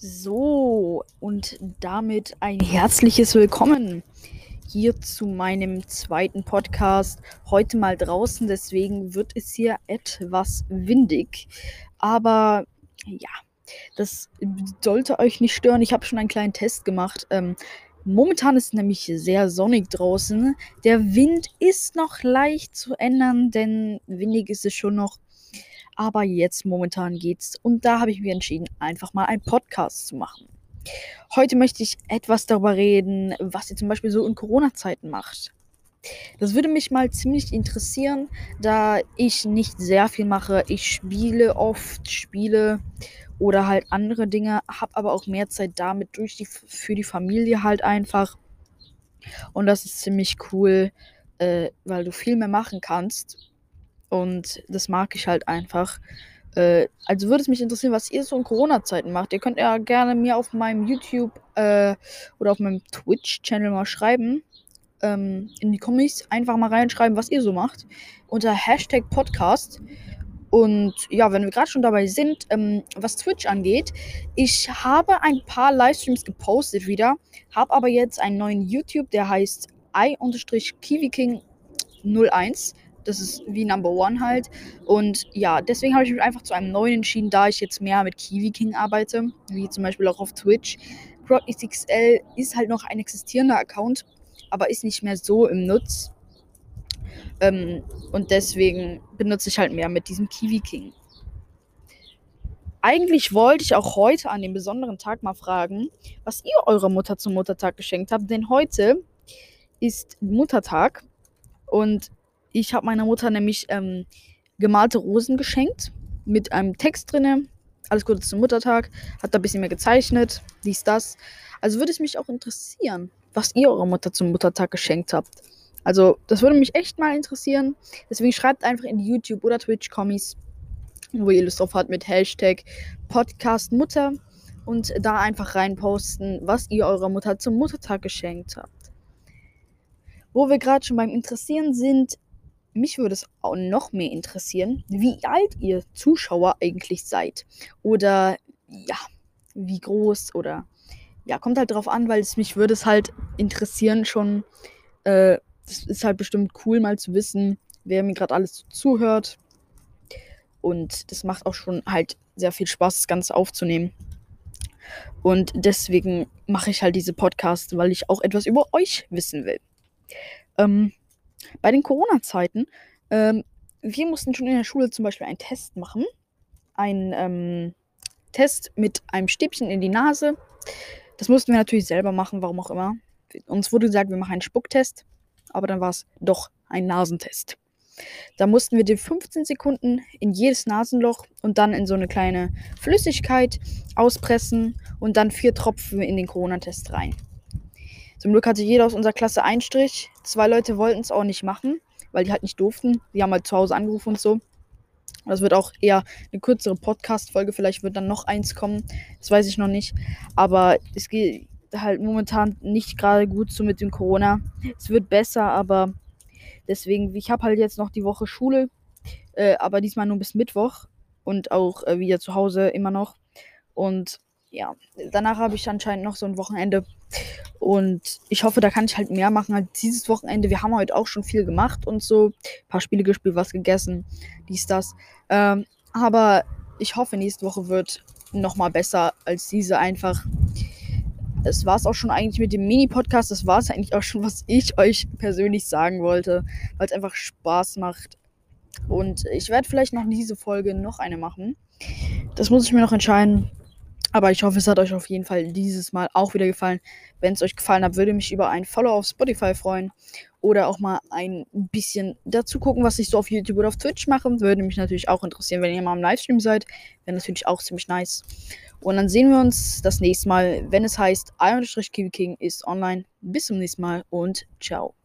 So, und damit ein herzliches Willkommen hier zu meinem zweiten Podcast. Heute mal draußen, deswegen wird es hier etwas windig. Aber ja, das sollte euch nicht stören. Ich habe schon einen kleinen Test gemacht. Ähm, momentan ist es nämlich sehr sonnig draußen. Der Wind ist noch leicht zu ändern, denn windig ist es schon noch aber jetzt momentan geht's. Und da habe ich mich entschieden, einfach mal einen Podcast zu machen. Heute möchte ich etwas darüber reden, was ihr zum Beispiel so in Corona-Zeiten macht. Das würde mich mal ziemlich interessieren, da ich nicht sehr viel mache. Ich spiele oft Spiele oder halt andere Dinge, habe aber auch mehr Zeit damit durch die, für die Familie halt einfach. Und das ist ziemlich cool, äh, weil du viel mehr machen kannst und das mag ich halt einfach. Äh, also würde es mich interessieren, was ihr so in Corona-Zeiten macht. Ihr könnt ja gerne mir auf meinem YouTube äh, oder auf meinem Twitch-Channel mal schreiben. Ähm, in die Kommis einfach mal reinschreiben, was ihr so macht. Unter Hashtag Podcast. Und ja, wenn wir gerade schon dabei sind, ähm, was Twitch angeht, ich habe ein paar Livestreams gepostet wieder, habe aber jetzt einen neuen YouTube, der heißt i-kiwiking01 das ist wie Number One halt. Und ja, deswegen habe ich mich einfach zu einem neuen entschieden, da ich jetzt mehr mit Kiwi King arbeite, wie zum Beispiel auch auf Twitch. XXL ist halt noch ein existierender Account, aber ist nicht mehr so im Nutz. Ähm, und deswegen benutze ich halt mehr mit diesem Kiwi King. Eigentlich wollte ich auch heute an dem besonderen Tag mal fragen, was ihr eurer Mutter zum Muttertag geschenkt habt, denn heute ist Muttertag und ich habe meiner Mutter nämlich ähm, gemalte Rosen geschenkt mit einem Text drinne. Alles Gute zum Muttertag. Hat da ein bisschen mehr gezeichnet. Dies, das. Also würde es mich auch interessieren, was ihr eurer Mutter zum Muttertag geschenkt habt. Also, das würde mich echt mal interessieren. Deswegen schreibt einfach in die YouTube- oder Twitch-Kommis, wo ihr Lust drauf habt, mit Hashtag Podcast Mutter und da einfach reinposten, was ihr eurer Mutter zum Muttertag geschenkt habt. Wo wir gerade schon beim Interessieren sind, mich würde es auch noch mehr interessieren, wie alt ihr Zuschauer eigentlich seid. Oder ja, wie groß oder ja, kommt halt drauf an, weil es mich würde es halt interessieren schon. Äh, das ist halt bestimmt cool, mal zu wissen, wer mir gerade alles zuhört. Und das macht auch schon halt sehr viel Spaß, das Ganze aufzunehmen. Und deswegen mache ich halt diese Podcasts, weil ich auch etwas über euch wissen will. Ähm, bei den Corona-Zeiten, ähm, wir mussten schon in der Schule zum Beispiel einen Test machen. Ein ähm, Test mit einem Stäbchen in die Nase. Das mussten wir natürlich selber machen, warum auch immer. Uns wurde gesagt, wir machen einen Spucktest, aber dann war es doch ein Nasentest. Da mussten wir die 15 Sekunden in jedes Nasenloch und dann in so eine kleine Flüssigkeit auspressen und dann vier Tropfen in den Corona-Test rein. Zum Glück hatte jeder aus unserer Klasse einen Strich. Zwei Leute wollten es auch nicht machen, weil die halt nicht durften. Die haben halt zu Hause angerufen und so. Das wird auch eher eine kürzere Podcast-Folge. Vielleicht wird dann noch eins kommen. Das weiß ich noch nicht. Aber es geht halt momentan nicht gerade gut so mit dem Corona. Es wird besser, aber deswegen, ich habe halt jetzt noch die Woche Schule. Äh, aber diesmal nur bis Mittwoch. Und auch äh, wieder zu Hause immer noch. Und ja, danach habe ich anscheinend noch so ein Wochenende. Und ich hoffe, da kann ich halt mehr machen als dieses Wochenende. Wir haben heute auch schon viel gemacht und so. Ein paar Spiele gespielt, was gegessen, dies, das. Ähm, aber ich hoffe, nächste Woche wird nochmal besser als diese einfach. Das war es auch schon eigentlich mit dem Mini-Podcast. Das war es eigentlich auch schon, was ich euch persönlich sagen wollte, weil es einfach Spaß macht. Und ich werde vielleicht noch diese Folge noch eine machen. Das muss ich mir noch entscheiden. Aber ich hoffe, es hat euch auf jeden Fall dieses Mal auch wieder gefallen. Wenn es euch gefallen hat, würde mich über ein Follow auf Spotify freuen. Oder auch mal ein bisschen dazu gucken, was ich so auf YouTube oder auf Twitch mache. Würde mich natürlich auch interessieren, wenn ihr mal im Livestream seid. Wäre natürlich auch ziemlich nice. Und dann sehen wir uns das nächste Mal, wenn es heißt, I-Kiwi ist online. Bis zum nächsten Mal und ciao.